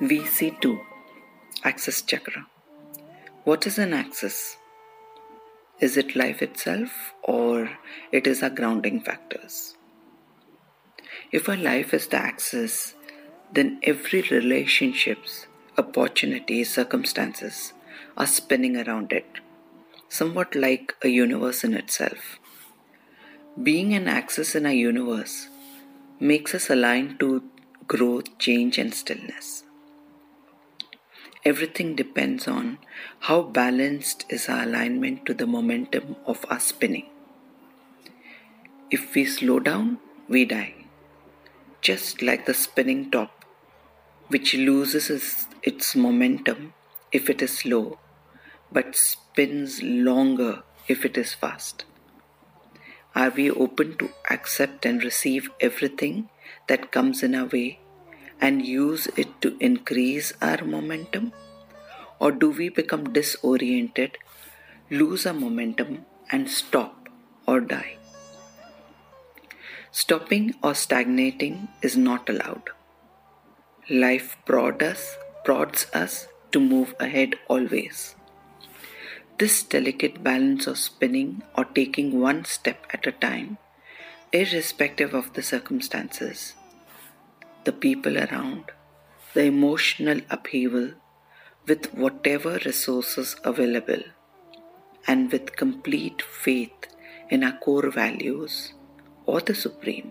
VC2 Axis Chakra. What is an axis? Is it life itself or it is our grounding factors? If our life is the axis, then every relationships, opportunities, circumstances are spinning around it, somewhat like a universe in itself. Being an axis in a universe makes us aligned to growth, change, and stillness. Everything depends on how balanced is our alignment to the momentum of our spinning. If we slow down, we die. Just like the spinning top, which loses its momentum if it is slow, but spins longer if it is fast. Are we open to accept and receive everything that comes in our way and use it to increase our momentum? Or do we become disoriented, lose our momentum, and stop or die? Stopping or stagnating is not allowed. Life prods us, prods us to move ahead always. This delicate balance of spinning or taking one step at a time, irrespective of the circumstances, the people around, the emotional upheaval, with whatever resources available, and with complete faith in our core values or the Supreme,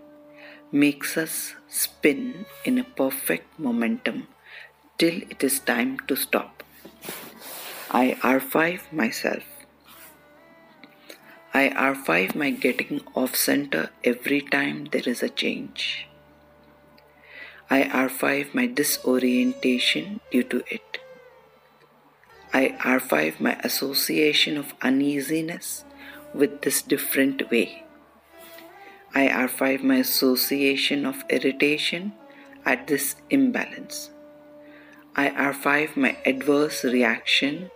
makes us spin in a perfect momentum till it is time to stop. I R5 myself. I R5 my getting off center every time there is a change. I R5 my disorientation due to it. I R5 my association of uneasiness with this different way. I R5 my association of irritation at this imbalance. I R5 my adverse reaction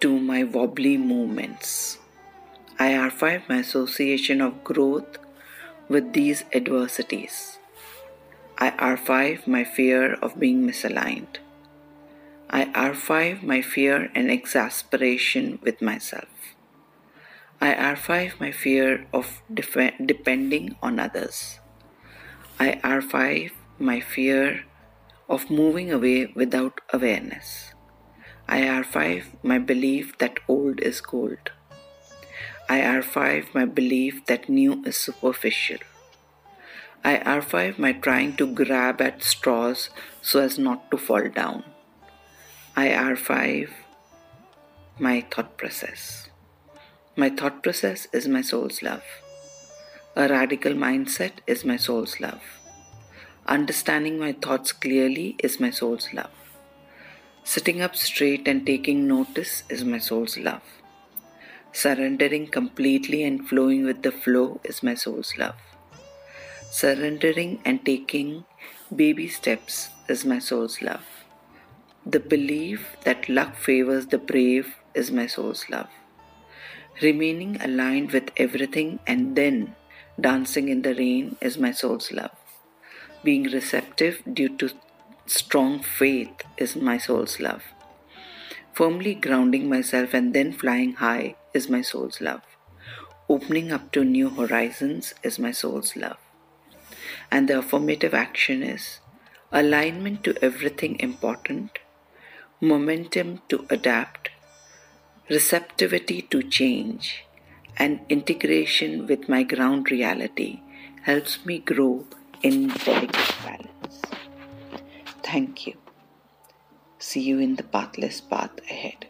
to my wobbly movements. I R5 my association of growth with these adversities. I R5 my fear of being misaligned. I R5 my fear and exasperation with myself. I R5 my fear of def- depending on others. I R5 my fear of moving away without awareness. I R5 my belief that old is gold. I R5 my belief that new is superficial. I R5 my trying to grab at straws so as not to fall down. I R5 my thought process. My thought process is my soul's love. A radical mindset is my soul's love. Understanding my thoughts clearly is my soul's love. Sitting up straight and taking notice is my soul's love. Surrendering completely and flowing with the flow is my soul's love. Surrendering and taking baby steps is my soul's love. The belief that luck favors the brave is my soul's love. Remaining aligned with everything and then dancing in the rain is my soul's love. Being receptive due to strong faith is my soul's love. Firmly grounding myself and then flying high is my soul's love. Opening up to new horizons is my soul's love. And the affirmative action is alignment to everything important, momentum to adapt, receptivity to change, and integration with my ground reality helps me grow in delicate balance. Thank you. See you in the pathless path ahead.